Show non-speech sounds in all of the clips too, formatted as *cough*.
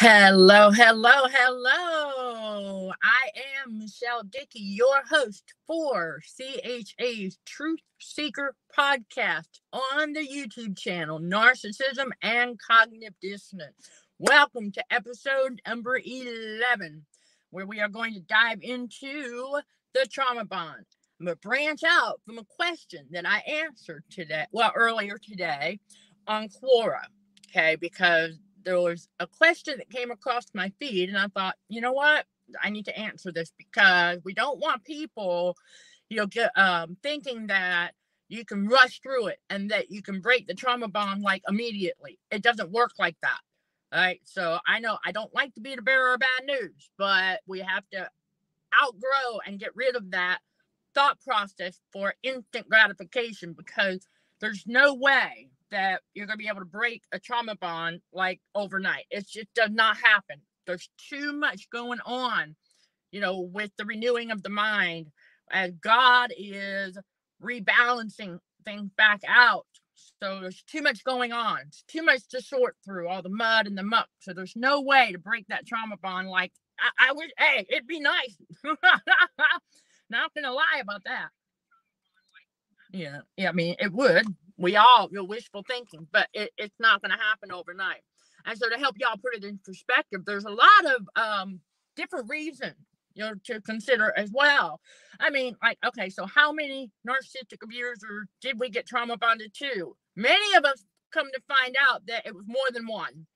Hello, hello, hello. I am Michelle Dickey, your host for CHA's Truth Seeker podcast on the YouTube channel Narcissism and Cognitive Dissonance. Welcome to episode number 11, where we are going to dive into the trauma bond. I'm going to branch out from a question that I answered today, well, earlier today on Quora, okay, because there was a question that came across my feed, and I thought, you know what? I need to answer this because we don't want people, you know, get, um, thinking that you can rush through it and that you can break the trauma bond like immediately. It doesn't work like that. Right. So I know I don't like to be the bearer of bad news, but we have to outgrow and get rid of that thought process for instant gratification because there's no way that you're going to be able to break a trauma bond like overnight. It just does not happen. There's too much going on, you know, with the renewing of the mind as God is rebalancing things back out. So there's too much going on. It's too much to sort through all the mud and the muck. So there's no way to break that trauma bond like I, I wish, hey, it'd be nice. *laughs* Not gonna lie about that. Yeah, yeah, I mean it would, we all you know, wishful thinking, but it, it's not going to happen overnight. And so to help y'all put it in perspective, there's a lot of um, different reasons you know to consider as well. I mean, like, okay, so how many narcissistic abusers did we get trauma bonded to? Many of us come to find out that it was more than one.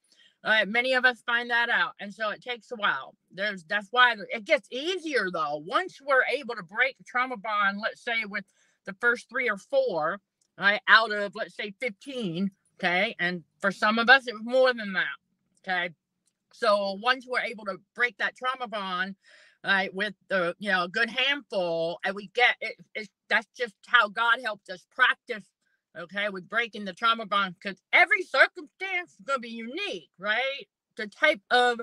Uh, many of us find that out, and so it takes a while. There's that's why it gets easier though once we're able to break a trauma bond. Let's say with the first three or four, right, out of let's say 15, okay, and for some of us it was more than that, okay. So once we're able to break that trauma bond, right, with the you know a good handful, and we get it, it's that's just how God helped us practice, okay, with breaking the trauma bond because every circumstance is gonna be unique, right? The type of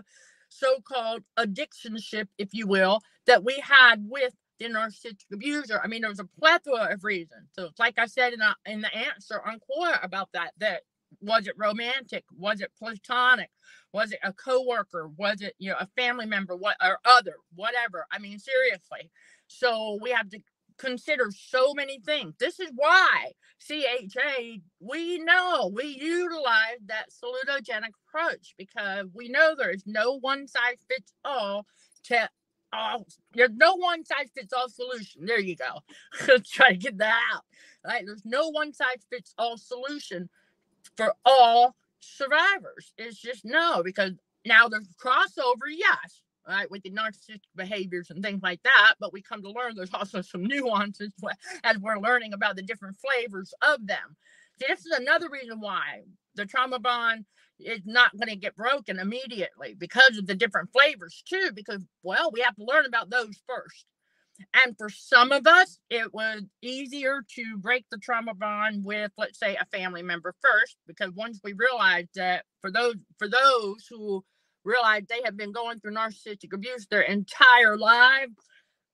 so-called addictionship, if you will, that we had with the narcissistic abuser. I mean, there was a plethora of reasons. So, like I said in, a, in the answer on Quora about that, that was it romantic? Was it platonic? Was it a coworker? Was it you know a family member? What or other? Whatever. I mean, seriously. So we have to consider so many things. This is why CHA, we know we utilize that salutogenic approach because we know there is no one size fits all to all there's no one size fits all solution. There you go. *laughs* Let's try to get that out. Right? There's no one size fits all solution for all survivors. It's just no, because now there's crossover, yes, right, with the narcissistic behaviors and things like that. But we come to learn there's also some nuances *laughs* as we're learning about the different flavors of them. See, this is another reason why the trauma bond is not going to get broken immediately because of the different flavors too because well we have to learn about those first and for some of us it was easier to break the trauma bond with let's say a family member first because once we realized that for those for those who realize they have been going through narcissistic abuse their entire life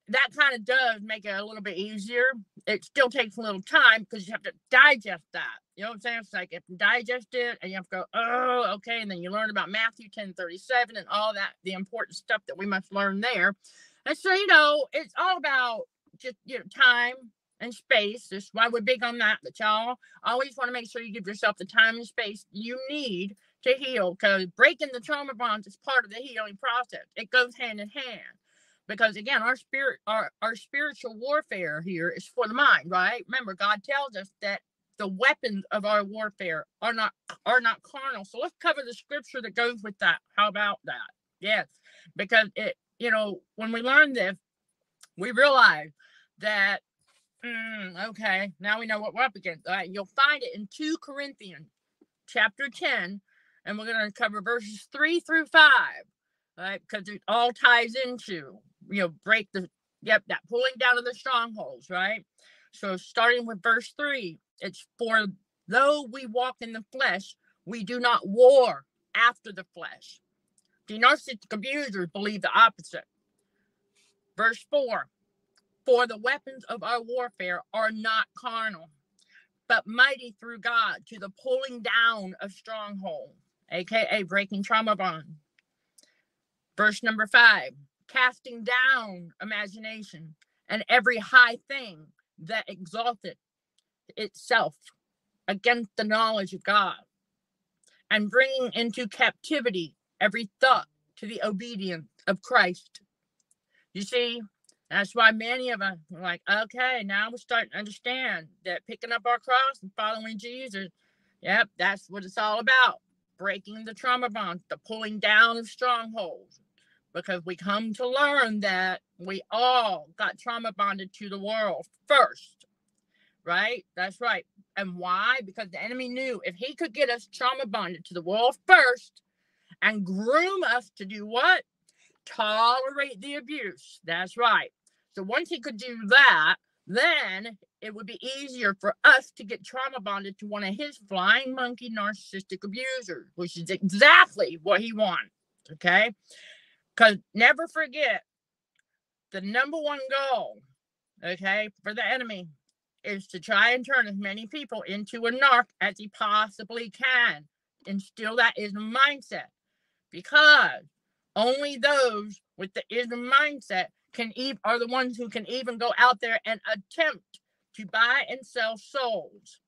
that kind of does make it a little bit easier. It still takes a little time because you have to digest that. You know what I'm saying? It's like if you digest it and you have to go, oh, okay, and then you learn about Matthew 10 37 and all that, the important stuff that we must learn there. And so, you know, it's all about just you know, time and space. That's why we're big on that. That y'all always want to make sure you give yourself the time and space you need to heal because breaking the trauma bonds is part of the healing process. It goes hand in hand because again our spirit our, our spiritual warfare here is for the mind right remember god tells us that the weapons of our warfare are not are not carnal. So let's cover the scripture that goes with that. How about that? Yes because it you know when we learn this we realize that mm, okay now we know what we're up against. All right you'll find it in 2 corinthians chapter 10 and we're going to cover verses 3 through 5 right? Because it all ties into you know, break the, yep, that pulling down of the strongholds, right? So starting with verse three, it's for though we walk in the flesh, we do not war after the flesh. The narcissistic abusers believe the opposite. Verse four, for the weapons of our warfare are not carnal, but mighty through God to the pulling down of strongholds, aka breaking trauma bonds Verse number five casting down imagination and every high thing that exalted itself against the knowledge of God, and bringing into captivity every thought to the obedience of Christ. You see, that's why many of us are like, okay, now we're starting to understand that picking up our cross and following Jesus, yep, that's what it's all about. Breaking the trauma bonds, the pulling down of strongholds. Because we come to learn that we all got trauma bonded to the world first. Right? That's right. And why? Because the enemy knew if he could get us trauma bonded to the world first and groom us to do what? tolerate the abuse. That's right. So once he could do that, then it would be easier for us to get trauma bonded to one of his flying monkey narcissistic abusers, which is exactly what he wants. Okay. Because never forget the number one goal, okay, for the enemy is to try and turn as many people into a narc as he possibly can. Instill that is mindset because only those with the ism mindset can even are the ones who can even go out there and attempt to buy and sell souls.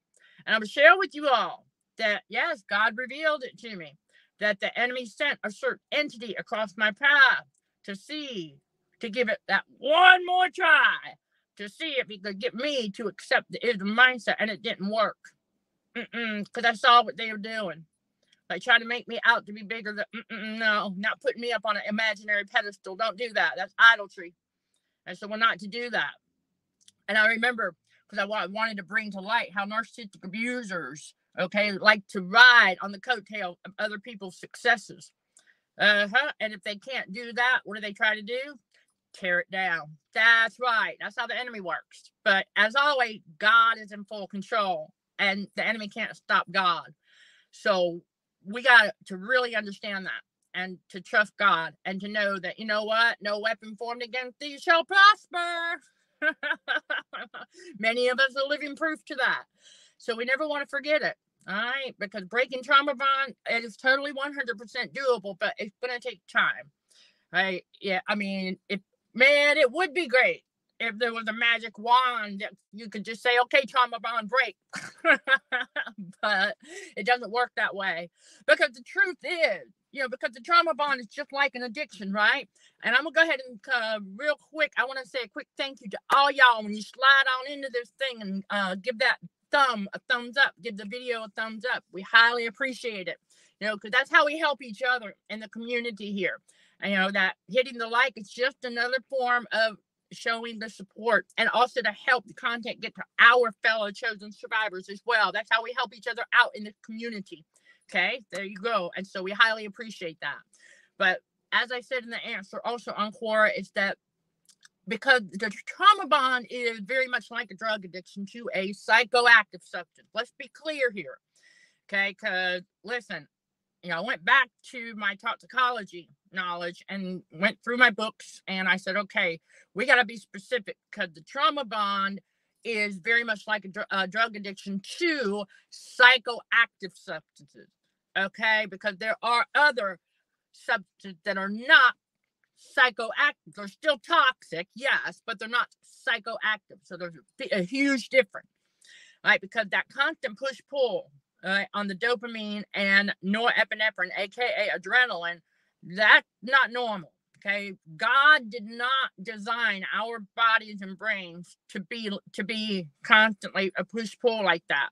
And I'm share with you all that yes, God revealed it to me that the enemy sent a certain entity across my path to see, to give it that one more try, to see if he could get me to accept the ism mindset, and it didn't work. Because I saw what they were doing. Like trying to make me out to be bigger than no, not putting me up on an imaginary pedestal. Don't do that. That's idolatry. And so we're not to do that. And I remember because I wanted to bring to light how narcissistic abusers, okay, like to ride on the coattail of other people's successes. Uh-huh. And if they can't do that, what do they try to do? Tear it down. That's right. That's how the enemy works. But as always, God is in full control and the enemy can't stop God. So we got to really understand that and to trust God and to know that, you know what? No weapon formed against thee shall prosper. *laughs* Many of us are living proof to that. So we never want to forget it. All right. Because breaking trauma bond, it is totally 100% doable, but it's going to take time. Right. Yeah. I mean, if, man, it would be great if there was a magic wand that you could just say, okay, trauma bond break. *laughs* but it doesn't work that way. Because the truth is, you know, because the trauma bond is just like an addiction, right? And I'm gonna go ahead and uh, real quick, I want to say a quick thank you to all y'all when you slide on into this thing and uh, give that thumb a thumbs up, give the video a thumbs up. We highly appreciate it, you know, because that's how we help each other in the community here. You know that hitting the like is just another form of showing the support and also to help the content get to our fellow chosen survivors as well. That's how we help each other out in the community. Okay, there you go. And so we highly appreciate that. But as I said in the answer, also on Quora, is that because the trauma bond is very much like a drug addiction to a psychoactive substance. Let's be clear here. Okay, because listen, you know, I went back to my toxicology knowledge and went through my books and I said, okay, we got to be specific because the trauma bond is very much like a, dr- a, drug addiction to psychoactive substances. Okay, because there are other substances that are not psychoactive. They're still toxic, yes, but they're not psychoactive. So there's a, a huge difference, right? Because that constant push pull uh, on the dopamine and norepinephrine, aka adrenaline, that's not normal. Okay. God did not design our bodies and brains to be to be constantly a push-pull like that.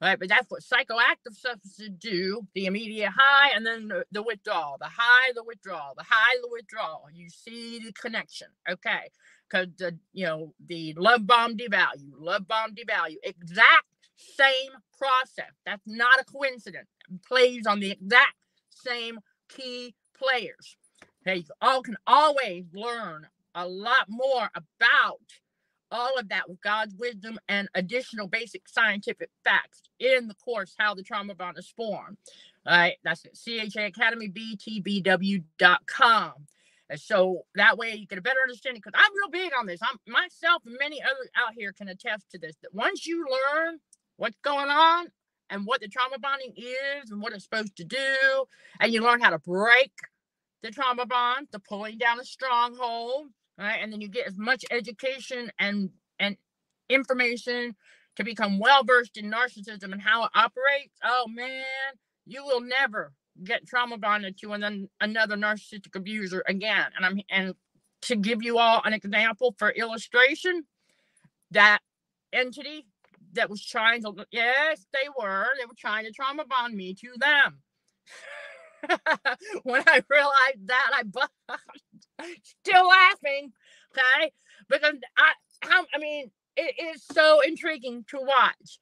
Right, but that's what psychoactive substances do the immediate high and then the, the withdrawal, the high, the withdrawal, the high, the withdrawal. You see the connection, okay? Because the you know the love bomb devalue, love bomb devalue, exact same process. That's not a coincidence. It plays on the exact same key players. You all can always learn a lot more about all of that with God's wisdom and additional basic scientific facts in the course How the Trauma Bond is Formed. All right, that's at CHA Academy, BTBW.com. And so that way you get a better understanding because I'm real big on this. I'm myself and many others out here can attest to this. That once you learn what's going on and what the trauma bonding is and what it's supposed to do, and you learn how to break the trauma bond, the pulling down a stronghold, right? And then you get as much education and and information to become well versed in narcissism and how it operates. Oh man, you will never get trauma bonded to then another narcissistic abuser again. And I'm and to give you all an example for illustration, that entity that was trying to yes, they were, they were trying to trauma bond me to them. *laughs* when I realized that, I *laughs* still laughing, okay? Because I, I mean, it is so intriguing to watch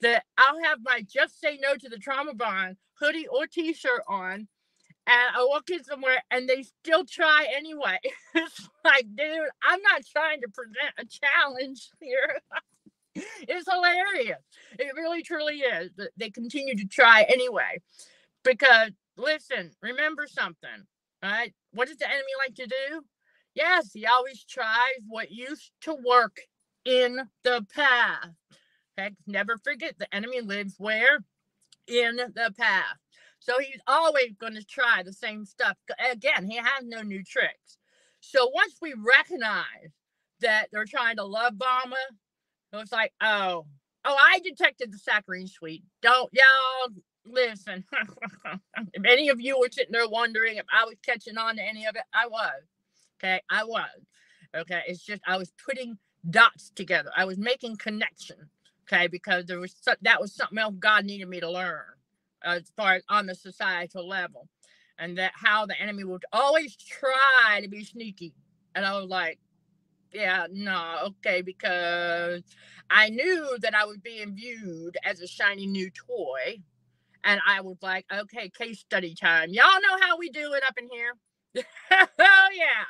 that I'll have my "Just Say No to the Trauma Bond" hoodie or T-shirt on, and I walk in somewhere and they still try anyway. *laughs* it's like, dude, I'm not trying to present a challenge here. It's hilarious. It really, truly is. They continue to try anyway because listen, remember something, right? What does the enemy like to do? Yes, he always tries what used to work in the past. Okay, never forget the enemy lives where? In the past. So he's always going to try the same stuff. Again, he has no new tricks. So once we recognize that they're trying to love bomb us, it's like, oh, oh, I detected the saccharine sweet. Don't y'all listen, *laughs* if any of you were sitting there wondering if I was catching on to any of it, I was. Okay, I was. Okay, it's just I was putting dots together. I was making connection. Okay, because there was so, that was something else God needed me to learn as far as on the societal level, and that how the enemy would always try to be sneaky. And I was like, yeah, no, okay, because I knew that I was being viewed as a shiny new toy and I was like, okay, case study time. Y'all know how we do it up in here. *laughs* oh, yeah.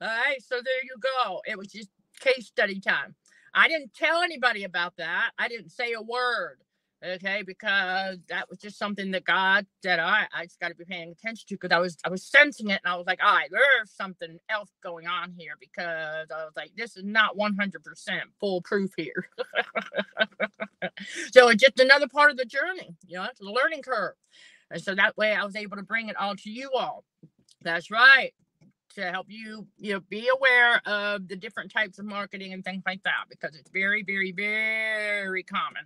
All right. So there you go. It was just case study time. I didn't tell anybody about that. I didn't say a word okay because that was just something that god said all right i just got to be paying attention to because i was i was sensing it and i was like all right there's something else going on here because i was like this is not 100% foolproof here. *laughs* So it's just another part of the journey you know it's a learning curve. And so that way i was able to bring it all to you all. That's right to help you you know be aware of the different types of marketing and things like that because it's very very very common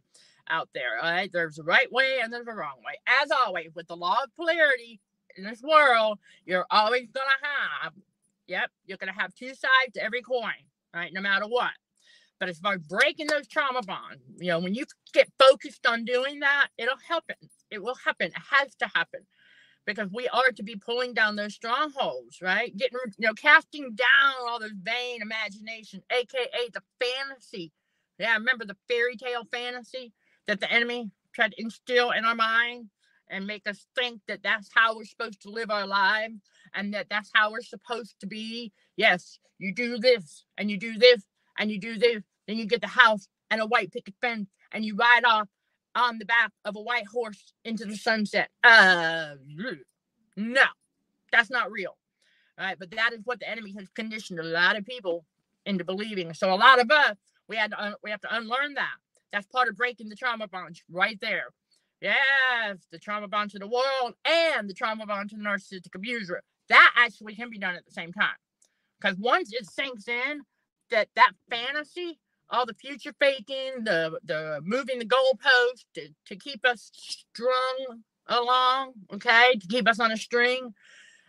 out there. All right, there's a right way and there's a wrong way. As always, with the law of polarity in this world, you're always gonna have, yep, you're gonna have two sides to every coin, right? No matter what. But as far as breaking those trauma bonds, you know, when you get focused on doing that, it'll happen. It will happen. It has to happen because we are to be pulling down those strongholds, right? Getting, you know, casting down all those vain imagination, aka the fantasy. Yeah, remember the fairy tale fantasy? That the enemy tried to instill in our mind and make us think that that's how we're supposed to live our lives and that that's how we're supposed to be. Yes, you do this and you do this and you do this, then you get the house and a white picket fence and you ride off on the back of a white horse into the sunset. Uh, no, that's not real. All right, but that is what the enemy has conditioned a lot of people into believing. So a lot of us, we had to un- we have to unlearn that. That's part of breaking the trauma bond right there. Yes, the trauma bond to the world and the trauma bond to the narcissistic abuser. That actually can be done at the same time. Because once it sinks in that that fantasy, all the future faking, the the moving the goalpost to, to keep us strung along, okay, to keep us on a string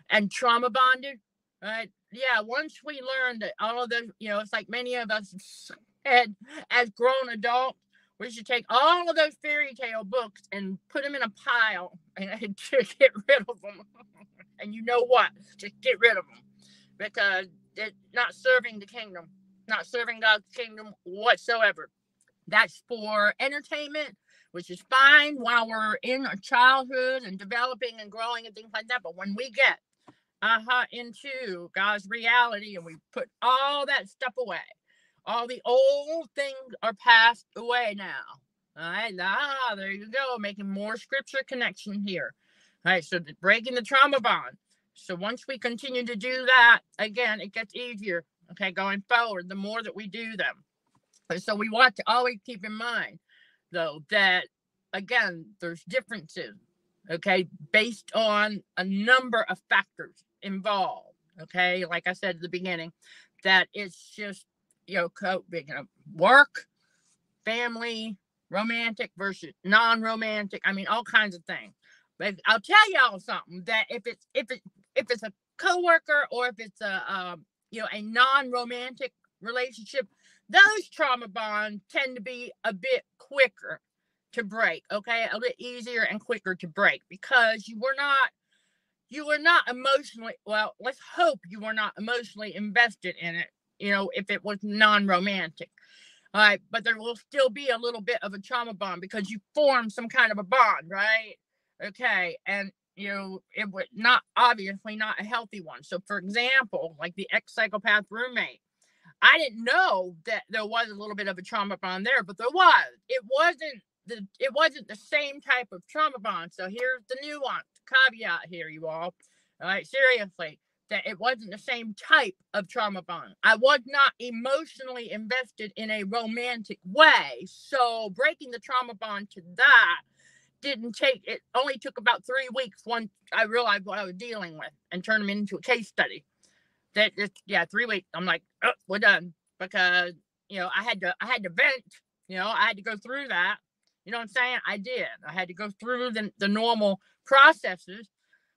and trauma bonded, right? Yeah, once we learn that all of those, you know, it's like many of us had as grown adults we should take all of those fairy tale books and put them in a pile *laughs* and, *laughs* get rid of them. *laughs* and you know what? Just get rid of them because they're not serving the kingdom, not serving God's kingdom whatsoever. That's for entertainment, which is fine while we're in our childhood and developing and growing and things like that. But when we get uh-huh into God's reality and we put all that stuff away all the old things are passed away now. All right, ah, there you go, making more scripture connection here. All right, so breaking the trauma bond. So once we continue to do that, again, it gets easier. Okay, going forward, the more that we do them. So we want to always keep in mind, though, that again, there's differences, okay, based on a number of factors. involved. Okay, like I said at the beginning, that it's just you know, co- you know work, family, romantic versus non-romantic. I mean, all kinds of things. But I'll tell y'all something that if it's if it if it's a coworker or if it's a um, you know a non-romantic relationship, those trauma bonds tend to be a bit quicker to break. Okay, a bit easier and quicker to break because you were not you were not emotionally well. Let's hope you were not emotionally invested in it. You know, if it was non-romantic. All right, but there will still be a little bit of a trauma bond because you form some kind of a bond, right? Okay, and you know it would not obviously not a healthy one. So, for example, like the ex psychopath roommate, I didn't know that there was a little bit of a trauma bond there, but there was. It wasn't the it wasn't the same type of trauma bond. So here's the nuance caveat here, you all. All right, seriously that it wasn't the same type of trauma bond. I was not emotionally invested in a romantic way. So breaking the trauma bond to that didn't take it only took about three weeks once I realized what I was dealing with and turned them into a case study. That just yeah, three weeks. I'm like, oh, we're done. Because, you know, I had to I had to vent, you know, I had to go through that. You know what I'm saying? I did. I had to go through the, the normal processes,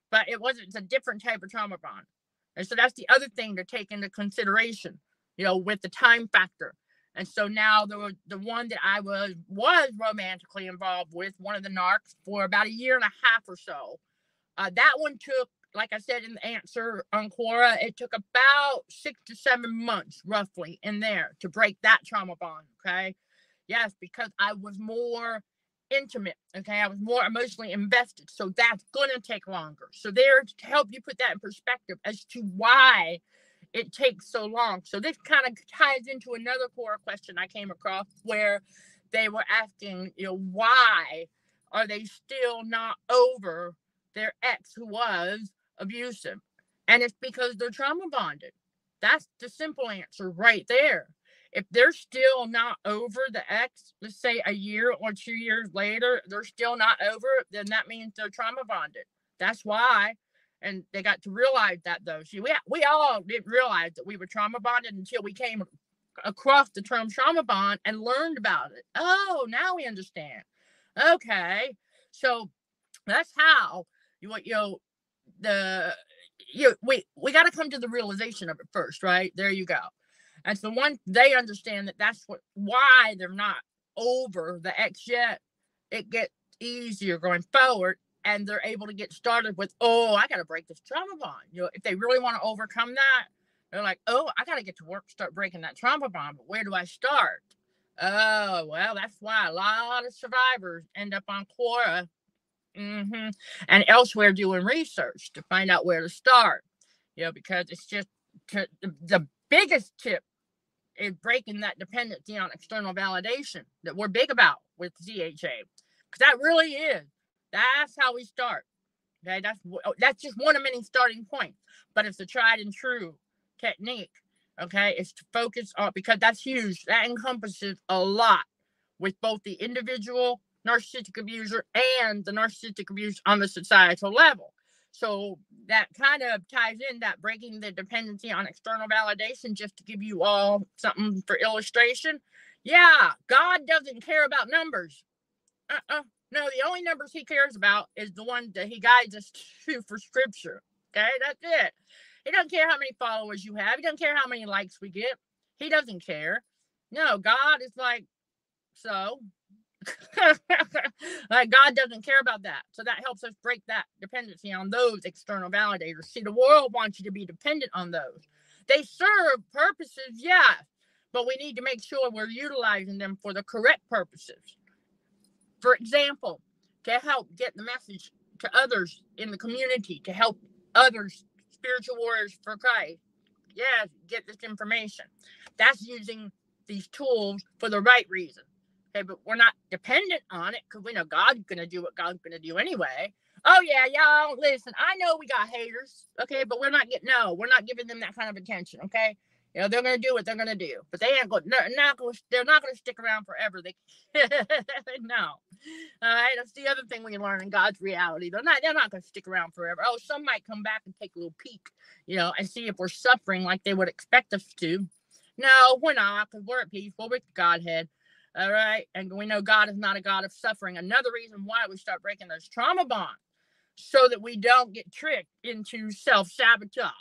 but it wasn't a different type of trauma bond. And so that's the other thing to take into consideration, you know, with the time factor. And so now the the one that I was was romantically involved with, one of the narcs, for about a year and a half or so. Uh, that one took, like I said in the answer on Quora, it took about six to seven months roughly in there to break that trauma bond. Okay. Yes, because I was more intimate. Okay. I was more emotionally invested. So that's going to take longer. So, there to help you put that in perspective as to why it takes so long. So, this kind of ties into another Quora question I came across where they were asking, you know, why are they still not over their ex who was abusive? And it's because they're trauma bonded. That's the simple answer right there if they're still not over the ex, let's say a year or two years later, they're still not over it, then that means they're trauma bonded. That's why. And they got to realize that though. See, we, we all didn't realize that we were trauma bonded until we came across the term trauma bond and learned about it. Oh, now we understand. Okay. So that's how you what you know the you we we got to come to the realization of it first, right? There you go. And so once they understand that that's what why they're not over the X yet, it gets easier going forward and they're able to get started with, oh, I gotta break this trauma bond. You know, if they really want to overcome that, they're like, oh, I gotta get to work, start breaking that trauma bond. But where do I start? Oh, well, that's why a lot of survivors end up on Quora mm-hmm, and elsewhere doing research to find out where to start. You know, because it's just to, the biggest tip is breaking that dependency on external validation that we're big about with CHA. Because that really is. That's how we start. Okay, that's oh, that's just one of many starting points. But it's a tried and true technique. Okay, it's to focus on because that's huge. That encompasses a lot with both the individual narcissistic abuser and the narcissistic abuse on the societal level. So that kind of ties in that breaking the dependency on external validation, just to give you all something for illustration. Yeah, God doesn't care about numbers. Uh-uh. No, the only numbers he cares about is the one that he guides us to for scripture. Okay, that's it. He doesn't care how many followers you have. He doesn't care how many likes we get. He doesn't care. No, God is like, so *laughs* like God doesn't care about that. So that helps us break that dependency on those external validators. See, the world wants you to be dependent on those. They serve purposes, yeah, but we need to make sure we're utilizing them for the correct purposes. For example, to help get the message to others in the community, to help others, spiritual warriors for Christ. Yeah, get this information. That's using these tools for the right reason. Okay, but we're not dependent on it because we know God's gonna do what God's gonna do anyway. Oh yeah, y'all listen. I know we got haters, okay, but we're not getting no, we're not giving them that kind of attention, okay. You know, they're gonna do what they're gonna do, but they ain't going. They're not going. They're not going to stick around forever. They *laughs* no. All right, that's the other thing we learn in God's reality. They're not. They're not going to stick around forever. Oh, some might come back and take a little peek, you know, and see if we're suffering like they would expect us to. No, we're not, because we're at peace. We're with Godhead. All right, and we know God is not a God of suffering. Another reason why we start breaking those trauma bonds so that we don't get tricked into self sabotage,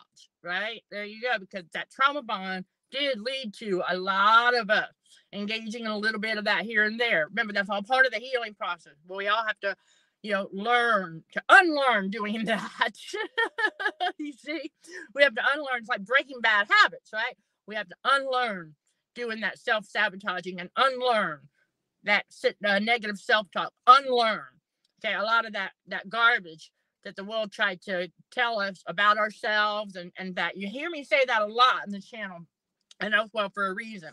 right? There you go, because that trauma bond did lead to a lot of us engaging in a little bit of that here and there. Remember, that's all part of the healing process. But we all have to, you know, learn to unlearn doing *laughs* that. you see, we have to unlearn. It's like breaking bad habits, right? We have to unlearn doing that self sabotaging and unlearn that uh, negative self talk. Unlearn Okay, a lot of that that garbage that the world tried to tell us about ourselves and and that you hear me say that a lot in the channel and that's well for a reason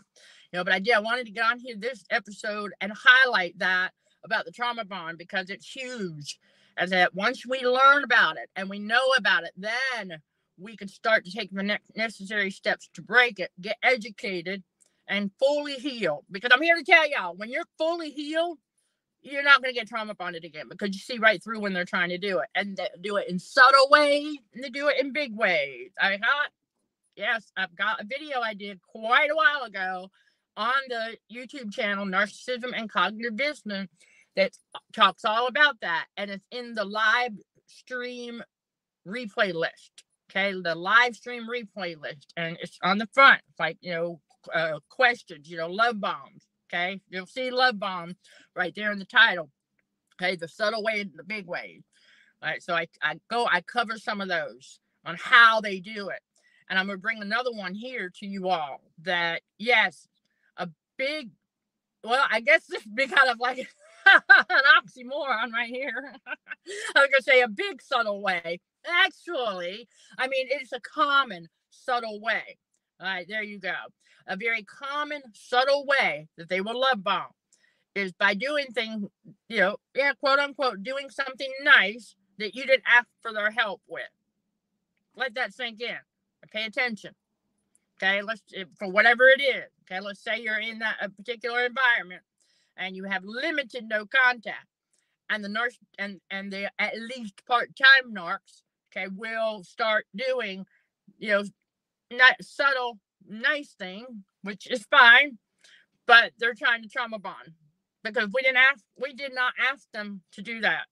you know but i did i wanted to get on here this episode and highlight that about the trauma bond because it's huge and that once we learn about it and we know about it then we can start to take the next necessary steps to break it get educated and fully healed because i'm here to tell y'all when you're fully healed you're not going to get trauma bonded again because you see right through when they're trying to do it and they do it in subtle ways and they do it in big ways. I got, yes, I've got a video I did quite a while ago on the YouTube channel Narcissism and Cognitive Dissonance that talks all about that. And it's in the live stream replay list. Okay, the live stream replay list. And it's on the front. It's like, you know, uh, questions, you know, love bombs Okay. You'll see love bomb right there in the title. Okay. The subtle way and the big way. All right. So I, I go, I cover some of those on how they do it. And I'm going to bring another one here to you all that, yes, a big, well, I guess this would be kind of like *laughs* an oxymoron right here. *laughs* I was going to say a big subtle way. Actually, I mean, it's a common subtle way. All right, there you go a very common, subtle way that they will love bomb is by doing things, you know, yeah, quote unquote, doing something nice that you didn't ask for their help with. Let that sink in. Pay attention. Okay, let's for whatever it is. Okay, let's say you're in that a particular environment and you have limited no contact, and the nurse and and the at least part-time narcs, okay, will start doing, you know, not subtle nice thing, which is fine, but they're trying to trauma bond because we didn't ask, we did not ask them to do that.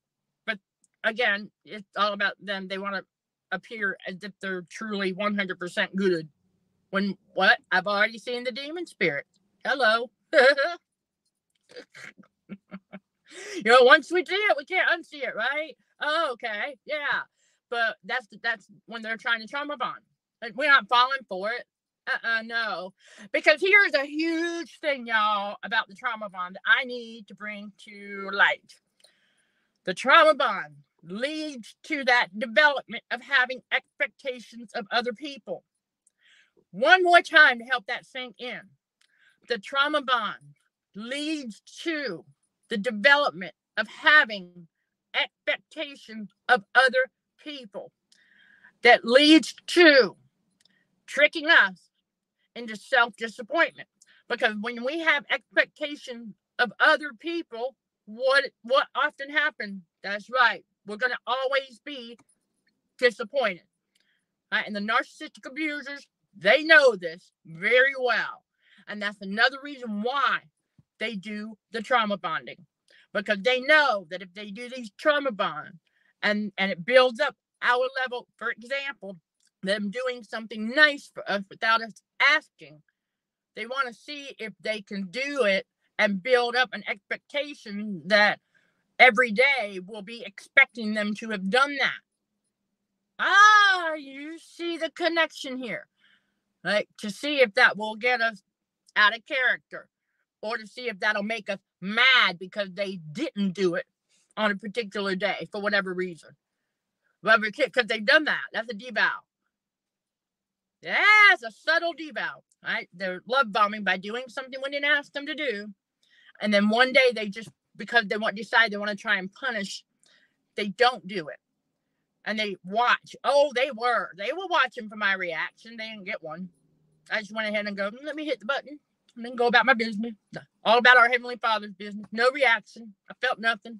But again, it's all about them. They want to appear as if they're truly 100% good. When what? I've already seen the demon spirit. Hello. *laughs* you know, once we see it, we can't unsee it, right? Oh, okay, yeah. But that's that's when they're trying to trauma bond. Like, We're not falling for it uh-uh, no. Because here's a huge thing, y'all, about the trauma bond I need to bring to light. The trauma bond leads to that development of having expectations of other people. One more time to help that sink in. The trauma bond leads to the development of having expectations of other people that leads to tricking us into self disappointment. Because when we have expectations of other people, what what often happens? That's right. We're gonna always be disappointed. Right? And the narcissistic abusers, they know this very well. And that's another reason why they do the trauma bonding. Because they know that if they do these trauma bonds and, and it builds up our level, for example, them doing something nice for us without us asking. They want to see if they can do it and build up an expectation that every day we'll be expecting them to have done that. Ah, you see the connection here. Like to see if that will get us out of character or to see if that'll make us mad because they didn't do it on a particular day for whatever reason. Because they've done that. That's a devow. It's a subtle devout, right? They're love bombing by doing something we didn't ask them to do. And then one day they just, because they want decide they want to try and punish, they don't do it. And they watch. Oh, they were. They were watching for my reaction. They didn't get one. I just went ahead and go, mm, let me hit the button and then go about my business. All about our Heavenly Father's business. No reaction. I felt nothing.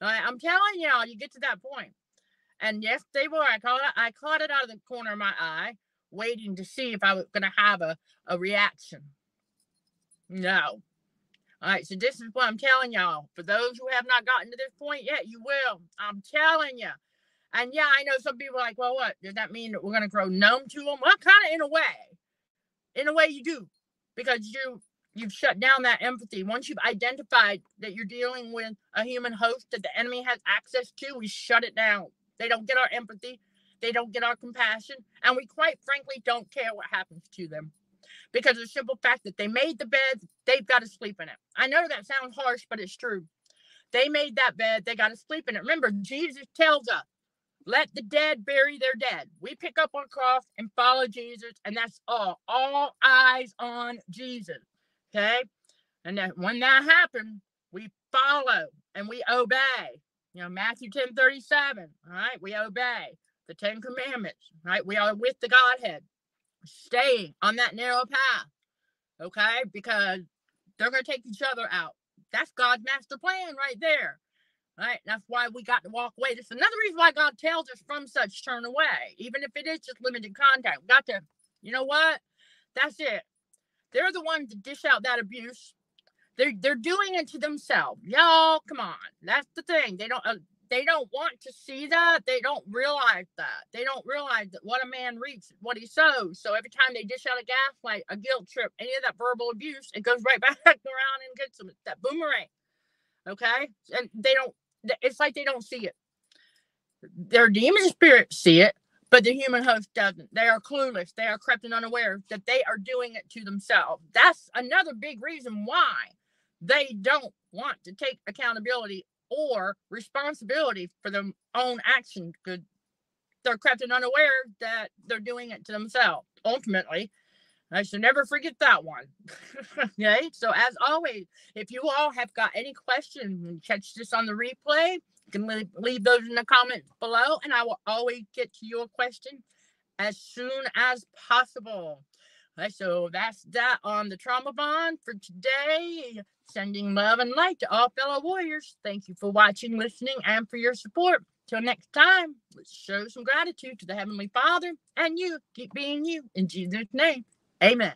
I'm telling y'all, you get to that point. And yes, they were. I caught it. I caught it out of the corner of my eye, waiting to see if I was going to have a, a reaction. No. All right, so this is what I'm telling y'all. For those who have not gotten to this point yet, you will. I'm telling you. And yeah, I know some people are like, well, what does that mean that we're going to grow numb to them? Well, kind of in a way. In a way, you do, because you you've shut down that empathy. Once you've identified that you're dealing with a human host that the enemy has access to, we shut it down. They don't get our empathy, they don't get our compassion, and we quite frankly don't care what happens to them. Because of the simple fact that they made the bed, they've got to sleep in it. I know that sounds harsh, but it's true. They made that bed, they got to sleep in it. Remember, Jesus tells us let the dead bury their dead. We pick up our cross and follow Jesus, and that's all. All eyes on Jesus. Okay. And that when that happens, we follow and we obey. You know, Matthew 10 37. All right. We obey the Ten Commandments. Right. We are with the Godhead, staying on that narrow path. Okay. Because they're going to take each other out. That's God's master plan right there. Right. That's why we got to walk away. That's another reason why God tells us from such turn away, even if it is just limited contact. We got to, you know what? That's it. They're the ones that dish out that abuse. They're they're doing it to themselves. Y'all, come on. That's the thing. They don't uh, they don't want to see that. They don't realize that. They don't realize that what a man reaps, what he sows. So every time they dish out a gaslight, a guilt trip, any of that verbal abuse, it goes right *laughs* back around and gets them. that boomerang. Okay, and they don't. It's like they don't see it. Their demon spirits see it, but the human host doesn't. They are clueless. They are crept and unaware that they are doing it to themselves. That's another big reason why they don't want to take accountability or responsibility for their own action. Good. They're crept and unaware that they're doing it to themselves. Ultimately, I should never forget that one. *laughs* okay. So as always, if you all have got any questions, catch this on the replay can leave, those in the comments below, and I will always get to your question as soon as possible. Right, so that's that on the trauma bond for today. Sending love and light to all fellow warriors. Thank you for watching, listening, and for your support. Till next time, let's show some gratitude to the Heavenly Father and you. Keep being you. In Jesus' name, amen.